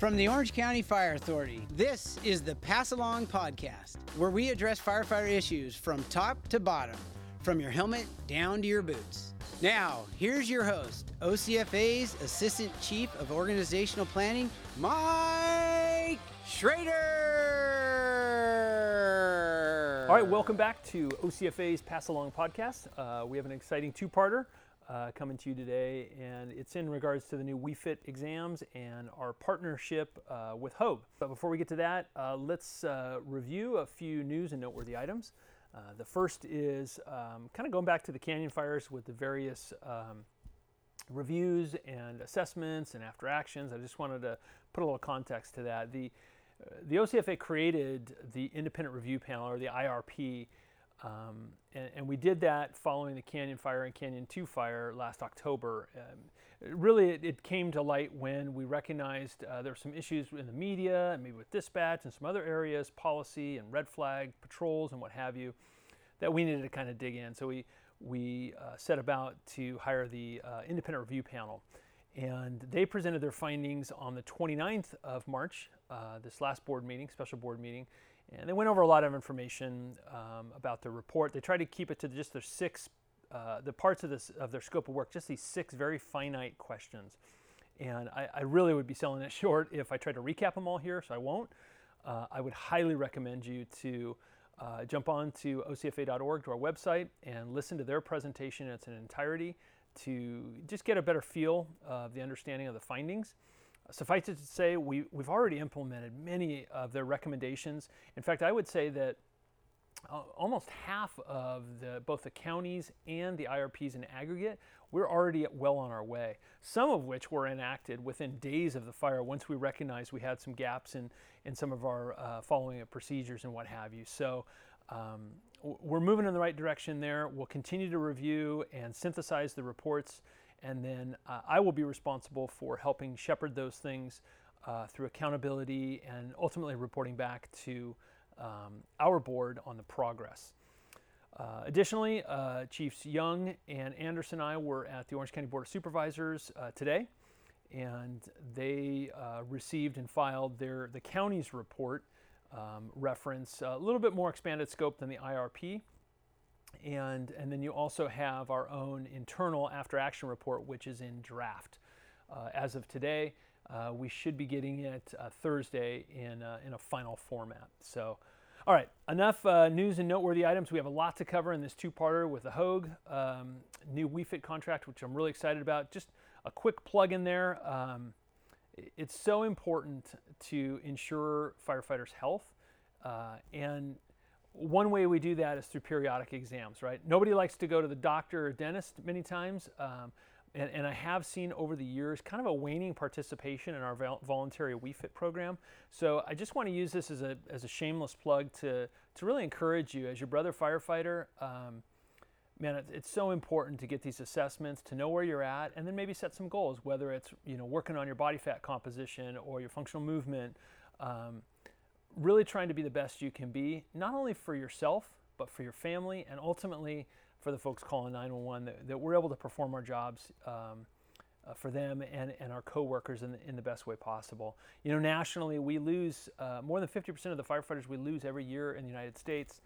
From the Orange County Fire Authority, this is the Pass Along Podcast, where we address firefighter issues from top to bottom, from your helmet down to your boots. Now, here's your host, OCFA's Assistant Chief of Organizational Planning, Mike Schrader. All right, welcome back to OCFA's Pass Along Podcast. Uh, we have an exciting two parter uh, coming to you today, and it's in regards to the new WeFit exams and our partnership uh, with Hoag. But before we get to that, uh, let's uh, review a few news and noteworthy items. Uh, the first is um, kind of going back to the canyon fires with the various um, reviews and assessments and after actions. I just wanted to put a little context to that. The uh, the OCFA created the Independent Review Panel, or the IRP, um, and, and, we did that following the Canyon Fire and Canyon 2 fire last October. Um, really, it, it, came to light when we recognized uh, there were some issues in the media, and maybe with dispatch and some other areas, policy and red flag patrols and what have you, that we needed to kind of dig in. So we, we uh, set about to hire the uh, Independent Review Panel. And they presented their findings on the 29th of March, uh, this last board meeting, special board meeting. And they went over a lot of information um, about the report. They tried to keep it to just their six, uh, the parts of this of their scope of work, just these six very finite questions. And I, I really would be selling it short if I tried to recap them all here, so I won't. Uh, I would highly recommend you to uh, jump on to ocfa.org to our website and listen to their presentation in its entirety to just get a better feel of the understanding of the findings. Suffice it to say, we, we've already implemented many of their recommendations. In fact, I would say that uh, almost half of the, both the counties and the IRPs in aggregate, we're already well on our way. Some of which were enacted within days of the fire once we recognized we had some gaps in, in some of our uh, following of procedures and what have you. So um, we're moving in the right direction there. We'll continue to review and synthesize the reports and then uh, I will be responsible for helping shepherd those things uh, through accountability and ultimately reporting back to um, our board on the progress. Uh, additionally, uh, Chiefs Young and Anderson and I were at the Orange County Board of Supervisors uh, today, and they uh, received and filed their the county's report um, reference a little bit more expanded scope than the IRP and, and then you also have our own internal after action report, which is in draft. Uh, as of today, uh, we should be getting it uh, Thursday in, in a final format. So, all right, enough uh, news and noteworthy items. We have a lot to cover in this two-parter with the Hoag um, new WeFit contract, which I'm really excited about. Just a quick plug in there. Um, it's so important to ensure firefighters' health uh, and one way we do that is through periodic exams, right? Nobody likes to go to the doctor or dentist many times. Um, and, and, I have seen over the years kind of a waning participation in our voluntary WeFit program. So I just want to use this as a, as a shameless plug to, to really encourage you as your brother firefighter. Um, man, it, it's so important to get these assessments, to know where you're at, and then maybe set some goals, whether it's you know working on your body fat composition or your functional movement. Um, really trying to be the best you can be, not only for yourself, but for your family, and ultimately for the folks calling 911, that, that we're able to perform our jobs um, uh, for them and, and our coworkers in the, in the best way possible. You know, nationally, we lose uh, more than 50% of the firefighters we lose every year in the United States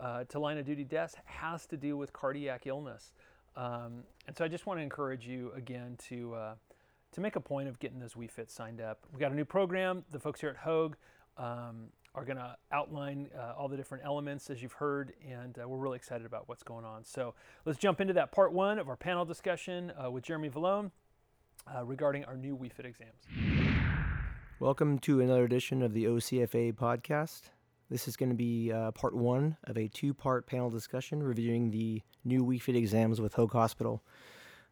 uh, to line of duty deaths has to do with cardiac illness. Um, and so I just want to encourage you again to, uh, to make a point of getting those WeFit signed up. We got a new program, the folks here at Hoag um, are going to outline uh, all the different elements as you've heard, and uh, we're really excited about what's going on. So let's jump into that part one of our panel discussion uh, with Jeremy Vallone uh, regarding our new WeFit exams. Welcome to another edition of the OCFA podcast. This is going to be uh, part one of a two part panel discussion reviewing the new WeFit exams with Hoag Hospital.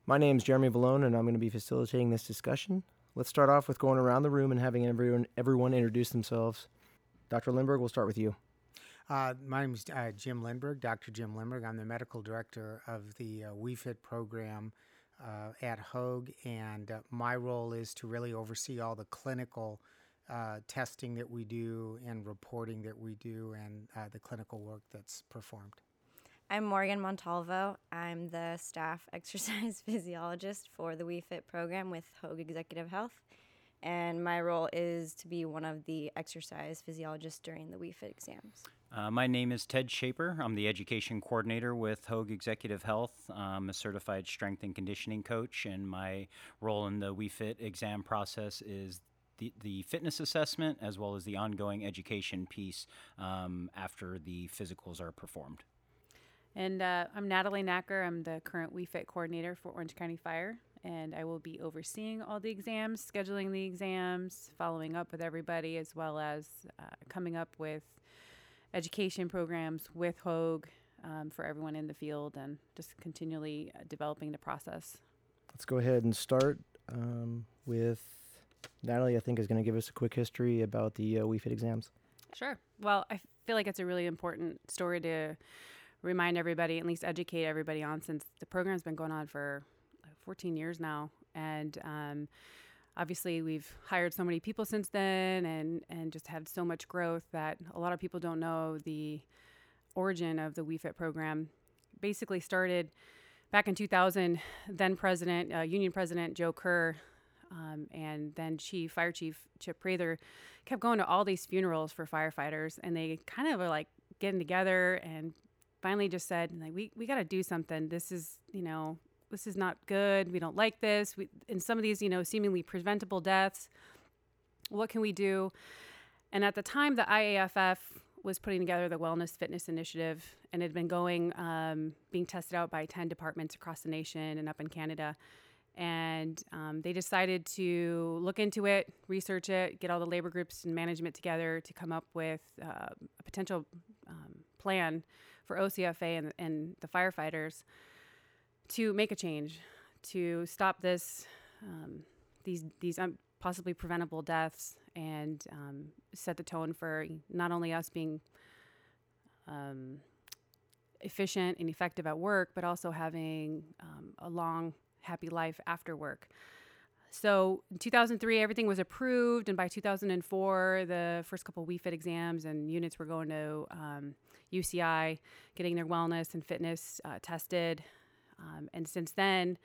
My name is Jeremy Vallone, and I'm going to be facilitating this discussion. Let's start off with going around the room and having everyone everyone introduce themselves. Dr. Lindberg, we'll start with you. Uh, my name is uh, Jim Lindberg, Dr. Jim Lindberg. I'm the medical director of the uh, WeFit program uh, at Hoag, and uh, my role is to really oversee all the clinical uh, testing that we do and reporting that we do and the clinical work that's performed. I'm Morgan Montalvo. I'm the staff exercise physiologist for the WeFit program with Hoag Executive Health. and my role is to be one of the exercise physiologists during the WeFit exams. Uh, my name is Ted Schaper. I'm the education coordinator with Hoag Executive Health. I'm a certified strength and conditioning coach, and my role in the WeFit exam process is the, the fitness assessment as well as the ongoing education piece um, after the physicals are performed. And uh, I'm Natalie Nacker. I'm the current WeFit coordinator for Orange County Fire, and I will be overseeing all the exams, scheduling the exams, following up with everybody, as well as uh, coming up with education programs with Hoag um, for everyone in the field, and just continually uh, developing the process. Let's go ahead and start um, with Natalie. I think is going to give us a quick history about the uh, WeFit exams. Sure. Well, I feel like it's a really important story to remind everybody, at least educate everybody on, since the program's been going on for 14 years now, and um, obviously we've hired so many people since then, and and just had so much growth that a lot of people don't know the origin of the WeFit program. Basically started back in 2000. Then President, uh, Union President Joe Kerr. Um, and then Chief Fire Chief Chip Prather kept going to all these funerals for firefighters, and they kind of were like getting together and finally just said like we, we got to do something. This is you know this is not good. We don't like this. We, in some of these you know seemingly preventable deaths what can we do? And at the time the iaff was putting together the wellness fitness initiative and had been going um, being tested out by 10 departments across the nation and up in canada. And um, they decided to look into it research it get all the labor groups and management together to come up with uh, a potential um, plan for OCFA and, and the firefighters to make a change, to stop this, um, these these um, possibly preventable deaths, and um, set the tone for not only us being um, efficient and effective at work, but also having um, a long, happy life after work. So in 2003, everything was approved, and by 2004, the first couple WeFit exams and units were going to um, UCI, getting their wellness and fitness uh, tested. Um, and since then,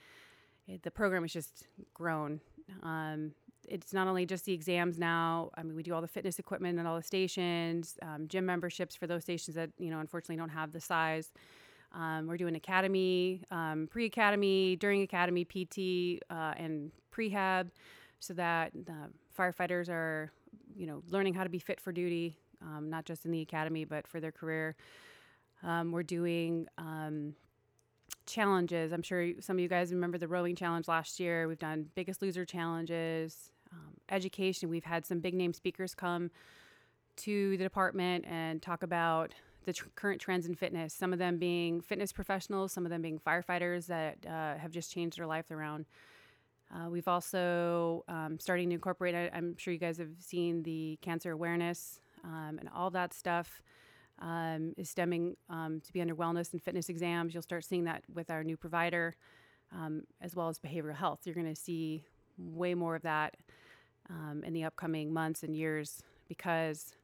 it, the program has just grown. Um, it's not only just the exams now. I mean, we do all the fitness equipment at all the stations, um, gym memberships for those stations that you know unfortunately don't have the size. Um, we're doing academy, um, pre-academy, during academy, PT, uh, and prehab, so that firefighters are, you know, learning how to be fit for duty, um, not just in the academy but for their career. Um, we're doing um, challenges. I'm sure some of you guys remember the rowing challenge last year. We've done Biggest Loser challenges, um, education. We've had some big name speakers come to the department and talk about the tr- current trends in fitness. Some of them being fitness professionals, some of them being firefighters that uh, have just changed their life around. Uh, we've also um, starting to incorporate. I, am sure you guys have seen the cancer awareness um, and all that stuff um, is stemming um, to be under wellness and fitness exams. You'll start seeing that with our new provider, um, as well as behavioral health. You're going to see way more of that um, in the upcoming months and years because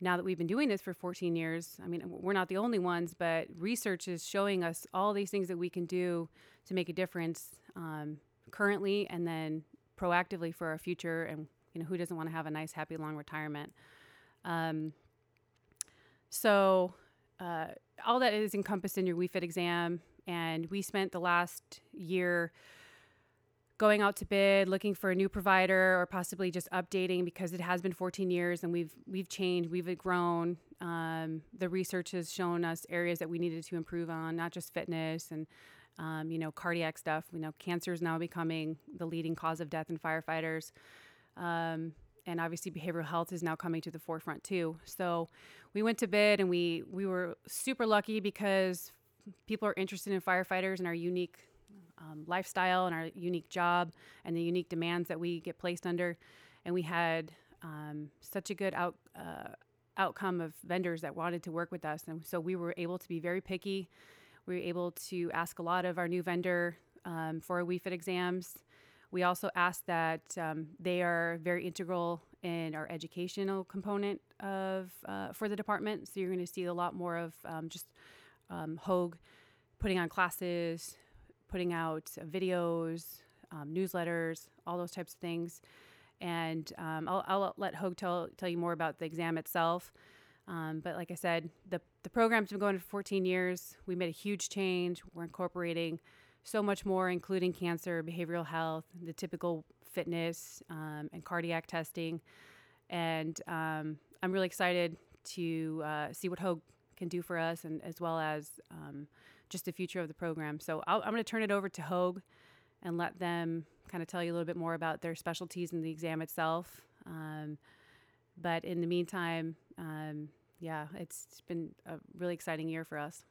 now that we've been doing this for 14 years, I mean, we're not the only ones, but research is showing us all these things that we can do to make a difference um, currently and then proactively for our future. And, you know, who doesn't want to have a nice, happy, long retirement? Um, so uh, all that is encompassed in your WeFit exam, and we spent the last year going out to bid, looking for a new provider, or possibly just updating because it has been 14 years and we've we've changed, we've grown. Um, the research has shown us areas that we needed to improve on, not just fitness and um, you know cardiac stuff. We know cancer is now becoming the leading cause of death in firefighters. Um, and obviously behavioral health is now coming to the forefront too. So we went to bid and we we were super lucky because people are interested in firefighters and our unique um, lifestyle and our unique job and the unique demands that we get placed under. And we had um, such a good out, uh, outcome of vendors that wanted to work with us. And so we were able to be very picky. We were able to ask a lot of our new vendor um, for our WeFit exams. We also ask that um, they are very integral in our educational component of uh, for the department. So you're going to see a lot more of um, just um, Hoag putting on classes, putting out videos, um, newsletters, all those types of things. And um, I'll, I'll let Hoag tell, tell you more about the exam itself. Um, but like I said, the, the program's been going for 14 years. We made a huge change. We're incorporating so much more, including cancer, behavioral health, the typical fitness, um, and cardiac testing. And um, I'm really excited to uh, see what Hoag can do for us, and as well as um, just the future of the program. So i am going to turn it over to Hoag and let them kind of tell you a little bit more about their specialties and the exam itself. Um, but in the meantime, um, yeah, it's been a really exciting year for us.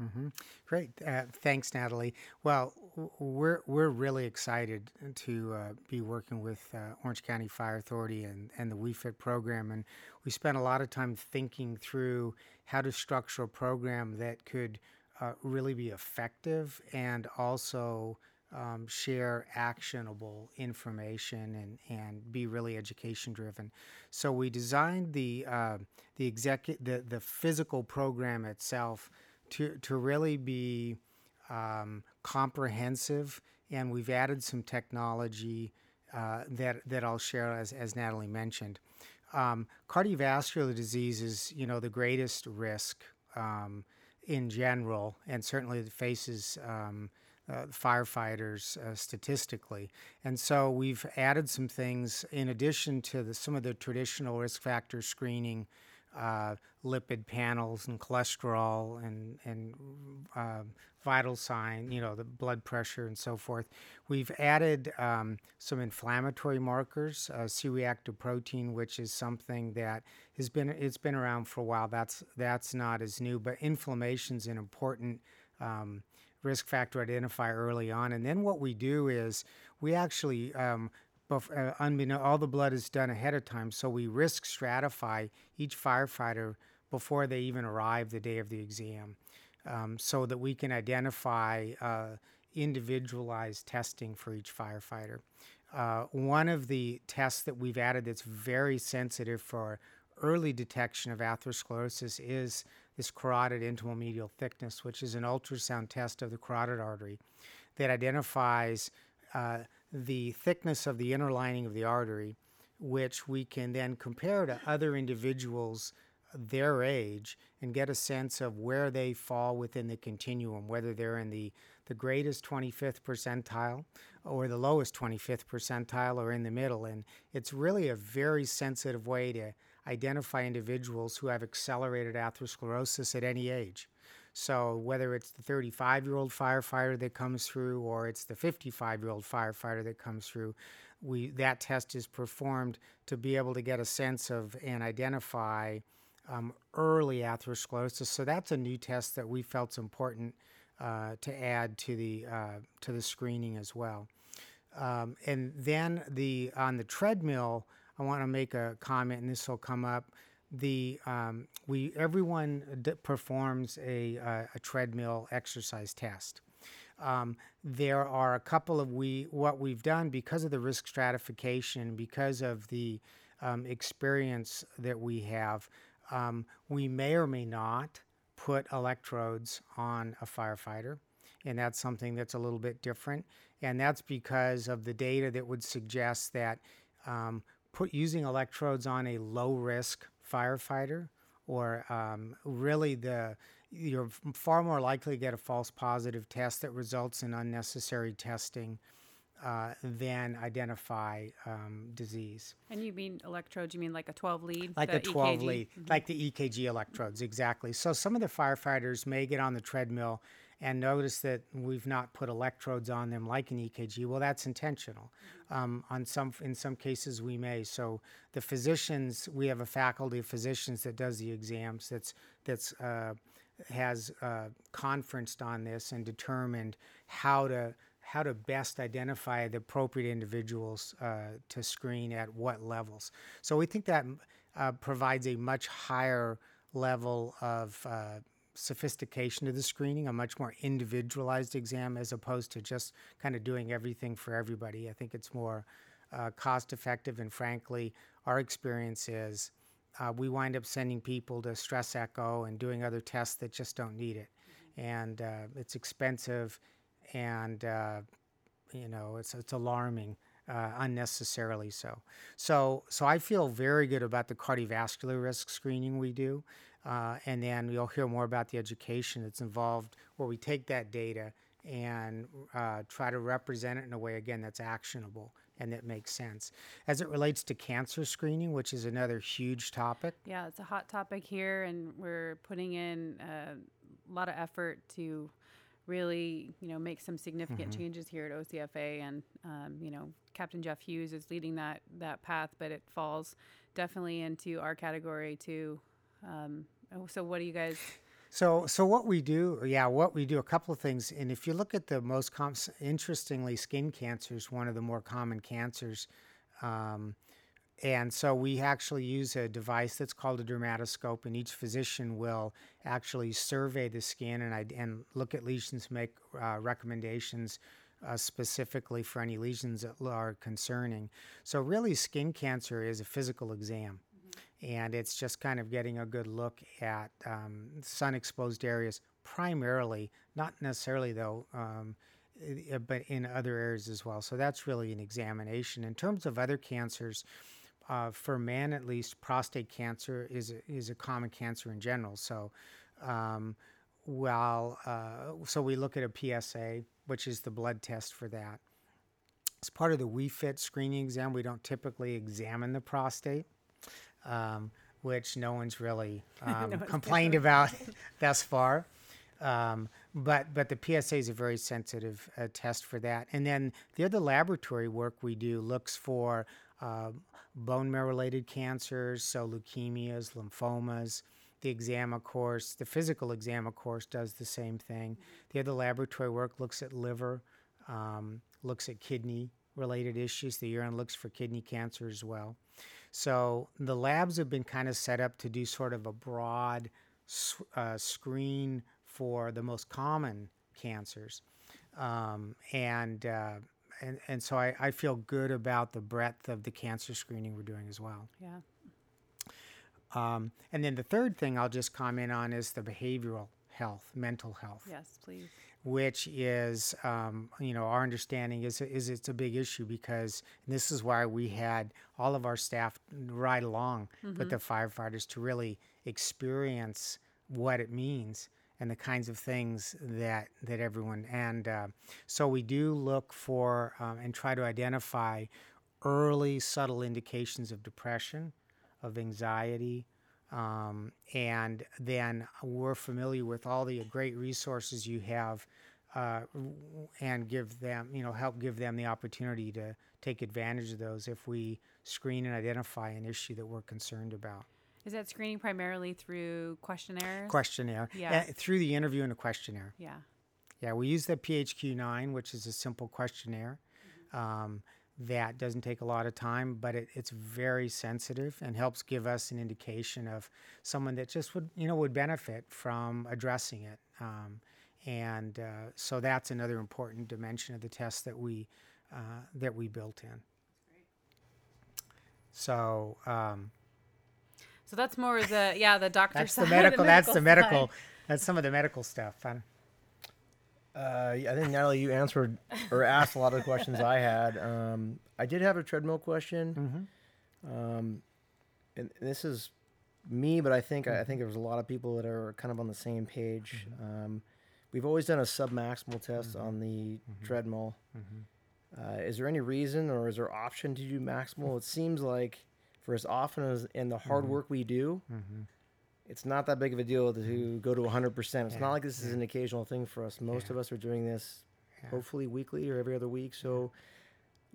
Mm-hmm. Great, uh, thanks, Natalie. Well, we're we're really excited to uh, be working with uh, Orange County Fire Authority and and the WeFit program, and we spent a lot of time thinking through how to structure a program that could uh, really be effective and also um, share actionable information and, and be really education driven. So we designed the uh, the execu- the the physical program itself to to really be um, comprehensive, and we've added some technology uh, that that I'll share as as Natalie mentioned. Um, cardiovascular disease is you know the greatest risk um, in general, and certainly it faces um, uh, firefighters uh, statistically. And so we've added some things in addition to the, some of the traditional risk factor screening, uh, lipid panels and cholesterol and and uh, vital sign, you know, the blood pressure and so forth. We've added um, some inflammatory markers, uh, C-reactive protein, which is something that has been it's been around for a while. That's that's not as new, but inflammation is an important um, risk factor identify early on. And then what we do is we actually, um, bef- uh, all the blood is done ahead of time. So we risk stratify each firefighter before they even arrive the day of the exam um, so that we can identify uh, individualized testing for each firefighter. Uh, one of the tests that we've added that's very sensitive for early detection of atherosclerosis is this carotid intimal medial thickness, which is an ultrasound test of the carotid artery that identifies uh, the thickness of the inner lining of the artery, which we can then compare to other individuals their age and get a sense of where they fall within the continuum, whether they're in the, the greatest 25th percentile or the lowest 25th percentile or in the middle. And it's really a very sensitive way to identify individuals who have accelerated atherosclerosis at any age. So, whether it's the 35 year old firefighter that comes through or it's the 55 year old firefighter that comes through, we, that test is performed to be able to get a sense of and identify um, early atherosclerosis. So, that's a new test that we felt is important uh, to add to the, uh, to the screening as well. Um, and then the on the treadmill, I want to make a comment, and this will come up. The um, we everyone d- performs a, uh, a treadmill exercise test. Um, there are a couple of we what we've done because of the risk stratification, because of the um, experience that we have. Um, we may or may not put electrodes on a firefighter, and that's something that's a little bit different. And that's because of the data that would suggest that um, put using electrodes on a low risk firefighter or um, really the you're far more likely to get a false positive test that results in unnecessary testing uh, than identify um, disease. And you mean electrodes? You mean like a 12 lead? Like a 12 EKG? lead, mm-hmm. like the EKG electrodes, exactly. So some of the firefighters may get on the treadmill and notice that we've not put electrodes on them like an EKG. Well, that's intentional. Um, on some, in some cases, we may. So the physicians, we have a faculty of physicians that does the exams. That's that's uh, has uh, conferenced on this and determined how to how to best identify the appropriate individuals uh, to screen at what levels. So we think that uh, provides a much higher level of uh, sophistication to the screening, a much more individualized exam as opposed to just kind of doing everything for everybody. I think it's more uh, cost effective, and frankly, our experience is uh, we wind up sending people to stress echo and doing other tests that just don't need it. And uh, it's expensive and, uh, you know, it's, it's alarming uh, unnecessarily so. So, so I feel very good about the cardiovascular risk screening we do, uh, and then you'll hear more about the education that's involved, where we take that data and uh, try to represent it in a way again that's actionable and that makes sense. As it relates to cancer screening, which is another huge topic. Yeah, it's a hot topic here, and we're putting in uh, a lot of effort to really, you know, make some significant mm-hmm. changes here at OCFA. And um, you know, Captain Jeff Hughes is leading that that path, but it falls definitely into our category too. Um, oh, so, what do you guys? So, so what we do, yeah, what we do, a couple of things. And if you look at the most com- interestingly, skin cancer is one of the more common cancers. Um, and so we actually use a device that's called a dermatoscope, and each physician will actually survey the skin and, and look at lesions, make uh, recommendations uh, specifically for any lesions that are concerning. So, really, skin cancer is a physical exam, mm-hmm. and it's just kind of getting a good look at um, sun exposed areas, primarily, not necessarily though. Um, but in other areas as well. So that's really an examination. In terms of other cancers, uh, for men at least, prostate cancer is a, is a common cancer in general. So, um, well, uh, so we look at a PSA, which is the blood test for that. As part of the WeFit screening exam, we don't typically examine the prostate, um, which no one's really um, no complained about thus far. Um, but but the PSA is a very sensitive uh, test for that. And then the other laboratory work we do looks for uh, bone marrow related cancers, so leukemias, lymphomas. The exam, of course, the physical exam, of course, does the same thing. The other laboratory work looks at liver, um, looks at kidney related issues. The urine looks for kidney cancer as well. So the labs have been kind of set up to do sort of a broad uh, screen for the most common cancers. Um, and uh, and, and so I, I feel good about the breadth of the cancer screening we're doing as well. Yeah. Um, and then the third thing I'll just comment on is the behavioral health, mental health. Yes, please. Which is, um, you know, our understanding is is it's a big issue because this is why we had all of our staff ride along mm-hmm. with the firefighters to really experience what it means and the kinds of things that that everyone and uh, so we do look for um, and try to identify early subtle indications of depression of anxiety um, and then we're familiar with all the great resources you have uh, and give them you know help give them the opportunity to take advantage of those if we screen and identify an issue that we're concerned about is that screening primarily through questionnaires? Questionnaire. Yeah. Uh, through the interview and a questionnaire. Yeah. Yeah, we use the PHQ-9, which is a simple questionnaire mm-hmm. um, that doesn't take a lot of time, but it, it's very sensitive and helps give us an indication of someone that just would, you know, would benefit from addressing it. Um, and uh, so that's another important dimension of the test that we uh, that we built in. So. Um, so that's more the yeah the doctor that's side. The medical, the that's the medical. That's some of the medical stuff. Uh, I think Natalie, you answered or asked a lot of the questions I had. Um, I did have a treadmill question, mm-hmm. um, and this is me, but I think mm-hmm. I think there was a lot of people that are kind of on the same page. Mm-hmm. Um, we've always done a submaximal test mm-hmm. on the mm-hmm. treadmill. Mm-hmm. Uh, is there any reason, or is there option to do maximal? It seems like for as often as in the hard mm-hmm. work we do, mm-hmm. it's not that big of a deal to go to 100%. It's yeah. not like this is an occasional thing for us. Most yeah. of us are doing this yeah. hopefully weekly or every other week. So,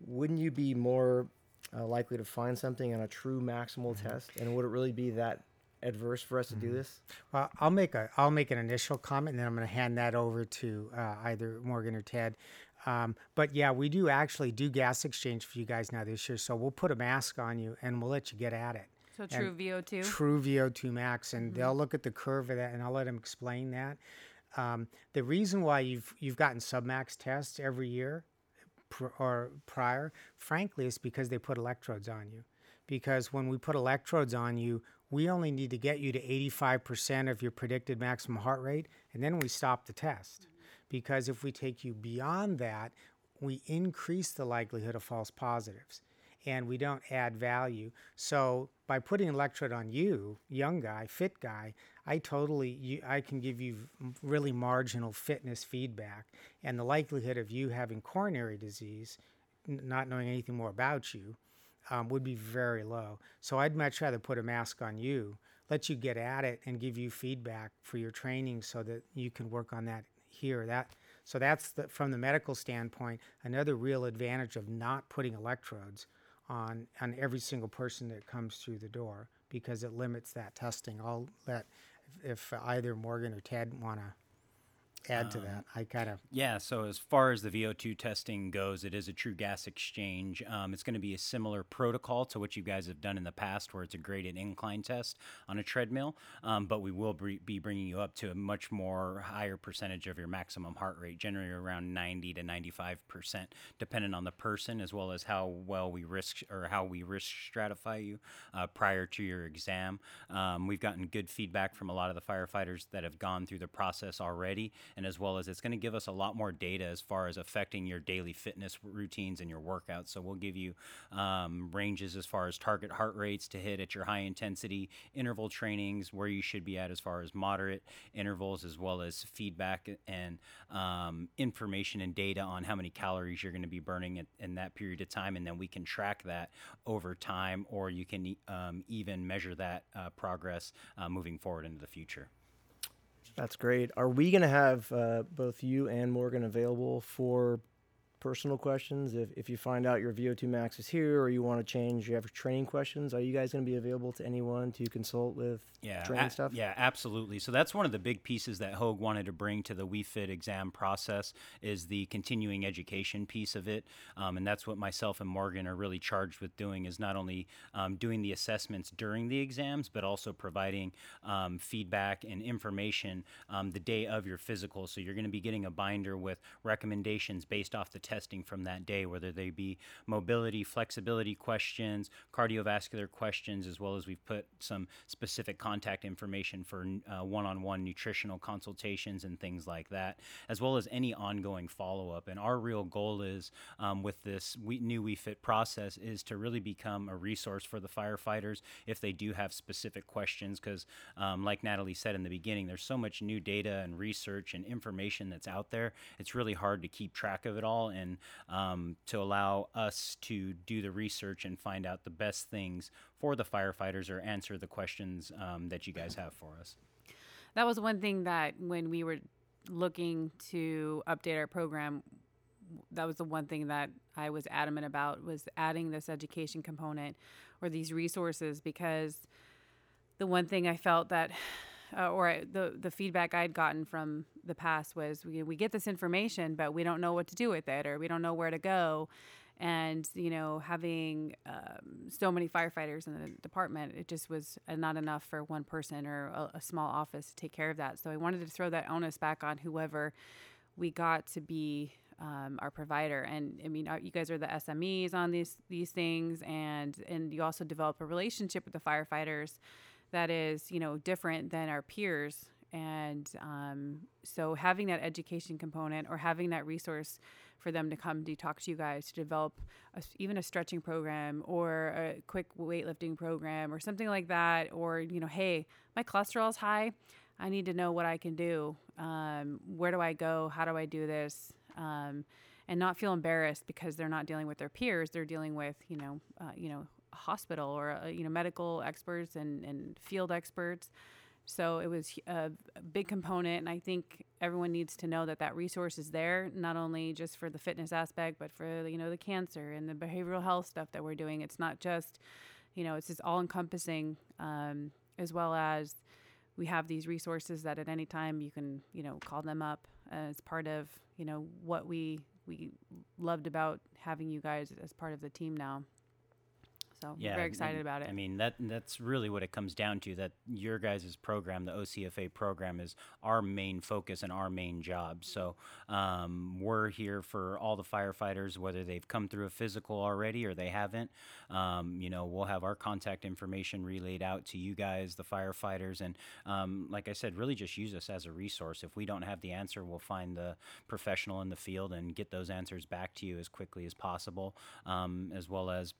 wouldn't you be more uh, likely to find something on a true maximal mm-hmm. test? And would it really be that adverse for us to do mm-hmm. this? Well, I'll make a I'll make an initial comment, and then I'm going to hand that over to uh, either Morgan or Ted. Um, but yeah, we do actually do gas exchange for you guys now this year. So we'll put a mask on you and we'll let you get at it. So true and VO2? True VO2 max. And mm-hmm. they'll look at the curve of that and I'll let them explain that. Um, the reason why you've, you've gotten submax tests every year pr- or prior, frankly, is because they put electrodes on you. Because when we put electrodes on you, we only need to get you to 85% of your predicted maximum heart rate, and then we stop the test. Because if we take you beyond that, we increase the likelihood of false positives and we don't add value. So by putting an electrode on you, young guy, fit guy, I totally I can give you really marginal fitness feedback, and the likelihood of you having coronary disease, not knowing anything more about you, um, would be very low. So I'd much rather put a mask on you, let you get at it, and give you feedback for your training so that you can work on that here. That so that's the, from the medical standpoint another real advantage of not putting electrodes on on every single person that comes through the door because it limits that testing. I'll let if, if either Morgan or Ted want to add to that. I kind of Yeah, so as far as the VO2 testing goes, it is a true gas exchange. Um, it's going to be a similar protocol to what you guys have done in the past, where it's a graded incline test on a treadmill. Um, but we will be be bringing you up to a much more higher percentage of your maximum heart rate, generally around 90 to 95 percent, depending on the person, as well as how well we risk or how we risk stratify you uh, prior to your exam. Um, we've gotten good feedback from a lot of the firefighters that have gone through the process already and as well as it's going to give us a lot more data as far as affecting your daily fitness routines and your workouts. So we'll give you um, ranges as far as target heart rates to hit at your high intensity interval trainings, where you should be at as far as moderate intervals, as well as feedback and um, information and data on how many calories you're going to be burning in, in, that period of time, and then we can track that over time, or you can um, even measure that uh, progress uh, moving forward into the future. That's great. Are we going to have uh, both you and Morgan available for personal questions? If, if you find out your VO2 max is here or you want to change, you have training questions, are you guys going to be available to anyone to consult with yeah, training a- stuff? Yeah, absolutely. So that's one of the big pieces that Hoag wanted to bring to the WeFit exam process is the continuing education piece of it. Um, and that's what myself and Morgan are really charged with doing is not only um, doing the assessments during the exams, but also providing um, feedback and information um, the day of your physical. So you're going to be getting a binder with recommendations based off the testing from that day, whether they be mobility, flexibility questions, cardiovascular questions, as well as we've put some specific contact information for uh, one-on-one nutritional consultations and things like that, as well as any ongoing follow-up. And our real goal is um, with this we, new WeFit process is to really become a resource for the firefighters if they do have specific questions. Because, um, like Natalie said in the beginning, there's so much new data and research and information that's out there. It's really hard to keep track of it all and um, to allow us to do the research and find out the best things for the firefighters or answer the questions um, that you guys have for us. That was one thing that when we were looking to update our program, that was the one thing that I was adamant about was adding this education component or these resources because the one thing I felt that uh, or I, the the feedback I'd gotten from the past was we, we get this information but we don't know what to do with it or we don't know where to go. And you know having um, so many firefighters in the department it just was uh, not enough for one person or a, a, small office to take care of that. So i wanted to throw that onus back on whoever we got to be um, our provider. And i mean you guys are the smes on these these things and and you also develop a relationship with the firefighters that is you know different than our peers. And um, so having that education component or having that resource for them to come to talk to you guys to develop a, even a stretching program or a quick weightlifting program or something like that or you know hey my cholesterol is high. I need to know what i can do. Um, where do i go? How do i do this? Um, and not feel embarrassed because they're not dealing with their peers. They're dealing with you know uh, you know hospital or uh, you know medical experts and, and field experts so it was a, big component, and I think everyone needs to know that that resource is there, not only just for the fitness aspect, but for you know the cancer and the behavioral health stuff that we're doing. It's not just, you know, it's just all encompassing, um, as well as we have these resources that at any time you can you know call them up as part of you know what we we loved about having you guys as part of the team now. So Yeah, very excited and, about it. I mean, that that's really what it comes down to. That your guys' program, the OCFA program, is our main focus and our main job. So um, we're here for all the firefighters, whether they've come through a physical already or they haven't. Um, you know, we'll have our contact information relayed out to you guys, the firefighters, and um, like I said, really just use us as a resource. If we don't have the answer, we'll find the professional in the field and get those answers back to you as quickly as possible, um, as well as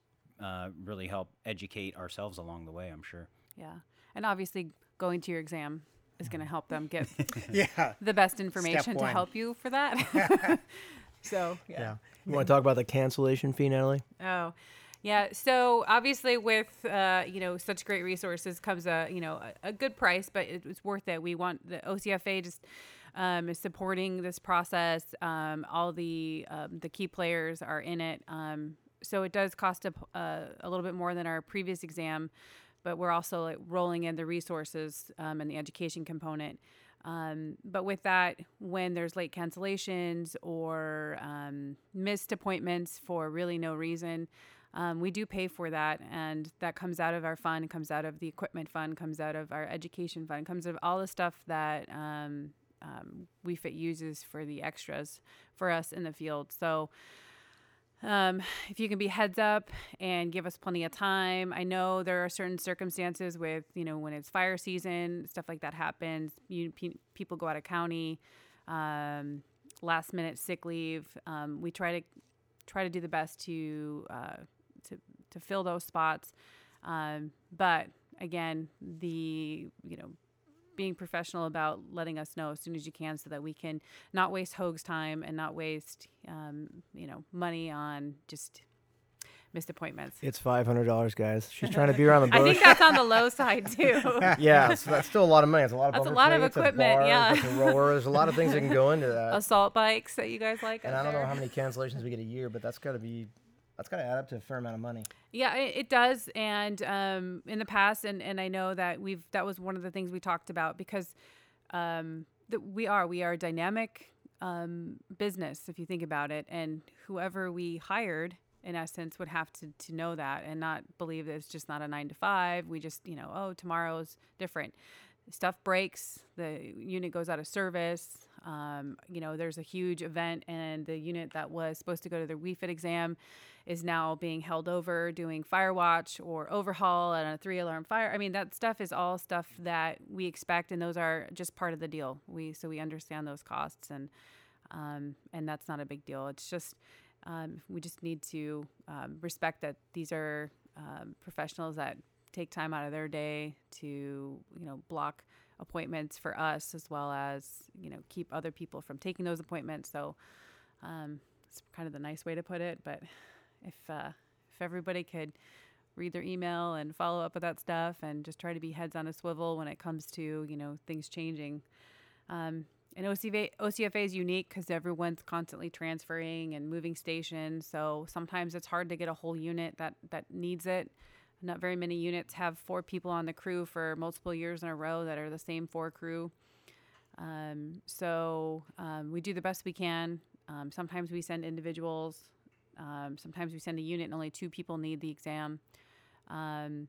uh, really help educate ourselves along the way. I'm sure. yeah, and obviously going to your exam is going to help them get Yeah. the best information to help you for that. so yeah. Yeah. You want to talk about the cancellation fee, Natalie? Oh, yeah. So obviously, with uh, you know such great resources comes a you know a, a good price, but it, it's worth it. We want the OCFA just um, is supporting this process. Um, all the um, the key players are in it. Um, so it does cost a, uh, a little bit more than our previous exam, but we're also like rolling in the resources um, and the education component. Um, but with that, when there's late cancellations or um, missed appointments for really no reason, um, we do pay for that, and that comes out of our fund, comes out of the equipment fund, comes out of our education fund, comes out of all the stuff that um, um, WeFit uses for the extras for us in the field. So. Um, if you can be heads up and give us plenty of time. I know there are certain circumstances with, you know, when it's fire season, stuff like that happens. You, pe- people go out of county, um, last minute sick leave. Um, we try to try to do the best to uh, to to fill those spots. Um, but again, the you know being professional about letting us know as soon as you can so that we can not waste Hoag's time and not waste um, you know money on just missed appointments. It's five hundred dollars, guys. She's trying to be around the I think that's on the low side too. yeah, so that's still a lot of money. It's a lot of That's a bumper lot of equipment, a bar, yeah. A rower. There's a lot of things that can go into that. Assault bikes that you guys like. and I don't know how many cancellations we get a year, but that's got to be that's got to add up to a fair amount of money. Yeah, it, does. And um, in the past, and, and I know that we've that was one of the things we talked about because um, that we are we are a dynamic um, business if you think about it, and whoever we hired in essence would have to to know that and not believe that it's just not a nine to five. We just you know oh tomorrow's different. Stuff breaks, the unit goes out of service. Um, you know, there's a huge event, and the unit that was supposed to go to the WeFit exam is now being held over doing fire watch or overhaul and a three alarm fire. I mean, that stuff is all stuff that we expect, and those are just part of the deal. We so we understand those costs, and um, and that's not a big deal. It's just um, we just need to um, respect that these are um, professionals that take time out of their day to you know block appointments for us as well as you know keep other people from taking those appointments. So um, it's kind of the nice way to put it, but if uh, if everybody could read their email and follow up with that stuff and just try to be heads on a swivel when it comes to you know things changing. Um, and OCFA, OCFA is unique because everyone's constantly transferring and moving stations. So sometimes it's hard to get a whole unit that that needs it. Not very many units have four people on the crew for multiple years in a row that are the same four crew. Um, so um, we do the best we can. Um, sometimes we send individuals. Um, sometimes we send a unit and only two people need the exam. Um,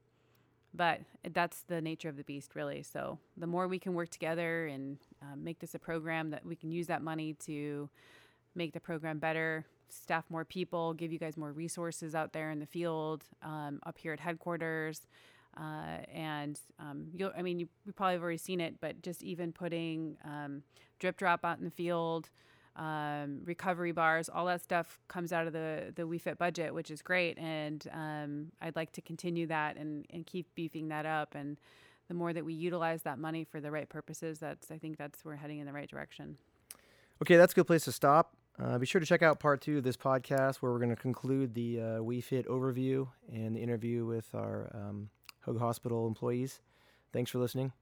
but that's the nature of the beast, really. So the more we can work together and um, make this a program that we can use that money to make the program better, staff more people, give you guys more resources out there in the field, um, up here at headquarters. Uh, and um, you'll, I mean, you, you probably have already seen it, but just even putting um, drip drop out in the field, um, recovery bars, all that stuff comes out of the the WeFit budget, which is great. And um, I'd like to continue that and, and keep beefing that up. And the more that we utilize that money for the right purposes, that's I think that's we're heading in the right direction. Okay, that's a good place to stop. Uh, be sure to check out part two of this podcast, where we're going to conclude the uh, WeFit overview and the interview with our um, Hoag Hospital employees. Thanks for listening.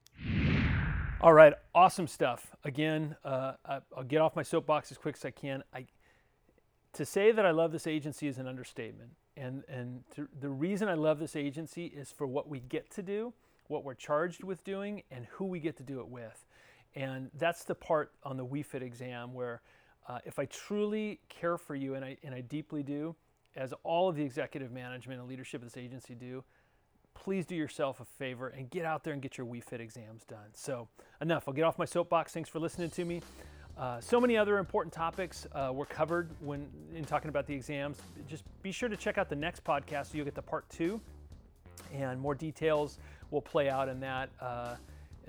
All right, awesome stuff. Again, uh, I'll get off my soapbox as quick as I can. I, to say that I love this agency is an understatement, and and to, the reason I love this agency is for what we get to do, what we're charged with doing, and who we get to do it with, and that's the part on the WeFit exam where, uh, if I truly care for you, and I and I deeply do, as all of the executive management and leadership of this agency do, please do yourself a favor and get out there and get your WeFit exams done. So, enough. I'll get off my soapbox. Thanks for listening to me. Uh, so many other important topics uh, were covered when in talking about the exams. Just be sure to check out the next podcast so you'll get the part two, and more details will play out in that. Uh,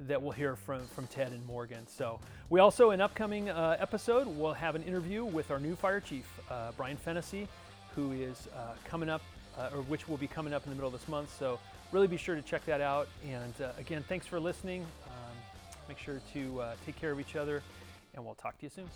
that we'll hear from, from Ted and Morgan. So, we also, in upcoming uh, episode, we'll have an interview with our new fire chief, uh, Brian Fennessy, who is uh, coming up, or which will be coming up in the middle of this month. So, really be sure to check that out. And again, thanks for listening. Um, make sure to take care of each other and we'll talk to you soon.